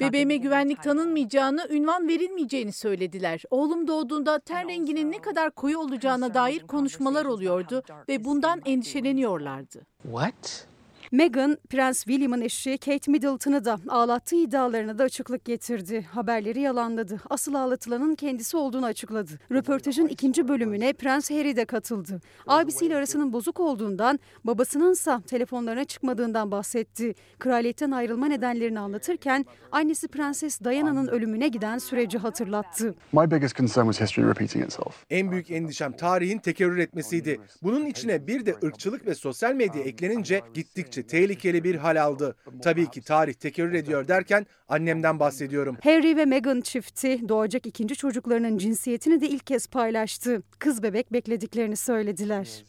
Bebeğime güvenlik tanınmayacağını, ünvan verilmeyeceğini söylediler. Oğlum doğduğunda ten renginin ne kadar koyu olacağına dair konuşmalar oluyordu ve bundan endişeleniyorlardı. What? Meghan, Prens William'ın eşi Kate Middleton'ı da ağlattığı iddialarına da açıklık getirdi. Haberleri yalanladı. Asıl ağlatılanın kendisi olduğunu açıkladı. Röportajın ikinci bölümüne Prens Harry de katıldı. Abisiyle arasının bozuk olduğundan, babasınınsa telefonlarına çıkmadığından bahsetti. Kraliyetten ayrılma nedenlerini anlatırken annesi Prenses Diana'nın ölümüne giden süreci hatırlattı. My biggest concern was history repeating itself. En büyük endişem tarihin tekerrür etmesiydi. Bunun içine bir de ırkçılık ve sosyal medya eklenince gittikçe tehlikeli bir hal aldı. Tabii ki tarih tekerrür ediyor derken annemden bahsediyorum. Harry ve Meghan çifti doğacak ikinci çocuklarının cinsiyetini de ilk kez paylaştı. Kız bebek beklediklerini söylediler.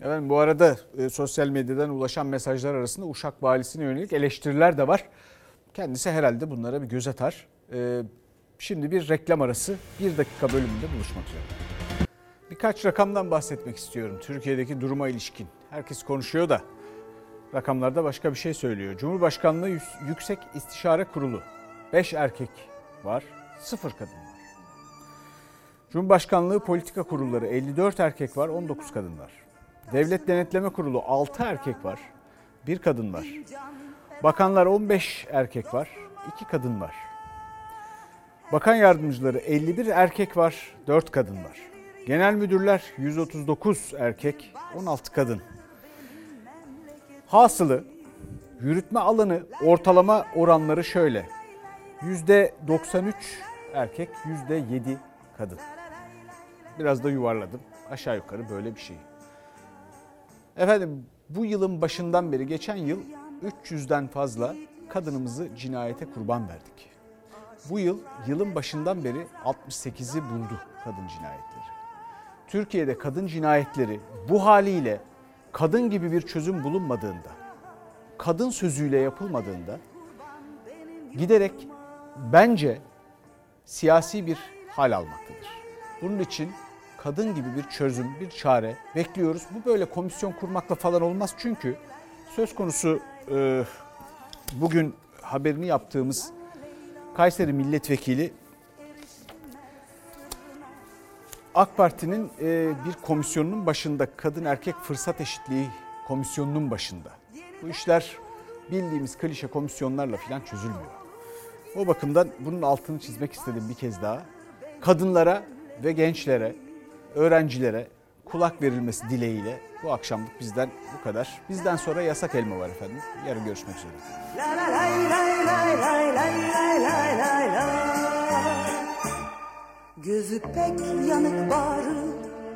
Evet bu arada e, sosyal medyadan ulaşan mesajlar arasında Uşak valisine yönelik eleştiriler de var. Kendisi herhalde bunlara bir göz atar. E, şimdi bir reklam arası bir dakika bölümünde buluşmak üzere. Birkaç rakamdan bahsetmek istiyorum Türkiye'deki duruma ilişkin. Herkes konuşuyor da rakamlarda başka bir şey söylüyor. Cumhurbaşkanlığı Yüksek İstişare Kurulu 5 erkek var, 0 kadın var. Cumhurbaşkanlığı Politika Kurulları 54 erkek var, 19 kadın var. Devlet Denetleme Kurulu 6 erkek var, 1 kadın var. Bakanlar 15 erkek var, 2 kadın var. Bakan yardımcıları 51 erkek var, 4 kadın var. Genel müdürler 139 erkek, 16 kadın. Hasılı yürütme alanı ortalama oranları şöyle. %93 erkek, %7 kadın. Biraz da yuvarladım. Aşağı yukarı böyle bir şey. Efendim bu yılın başından beri geçen yıl 300'den fazla kadınımızı cinayete kurban verdik. Bu yıl yılın başından beri 68'i buldu kadın cinayetleri. Türkiye'de kadın cinayetleri bu haliyle kadın gibi bir çözüm bulunmadığında, kadın sözüyle yapılmadığında giderek bence siyasi bir hal almaktadır. Bunun için kadın gibi bir çözüm, bir çare bekliyoruz. Bu böyle komisyon kurmakla falan olmaz çünkü söz konusu e, bugün haberini yaptığımız Kayseri Milletvekili AK Parti'nin e, bir komisyonunun başında kadın erkek fırsat eşitliği komisyonunun başında. Bu işler bildiğimiz klişe komisyonlarla falan çözülmüyor. O bakımdan bunun altını çizmek istedim bir kez daha. Kadınlara ve gençlere, öğrencilere kulak verilmesi dileğiyle bu akşamlık bizden bu kadar. Bizden sonra yasak elma var efendim. Yarın görüşmek üzere. Gözü pek yanık bağrı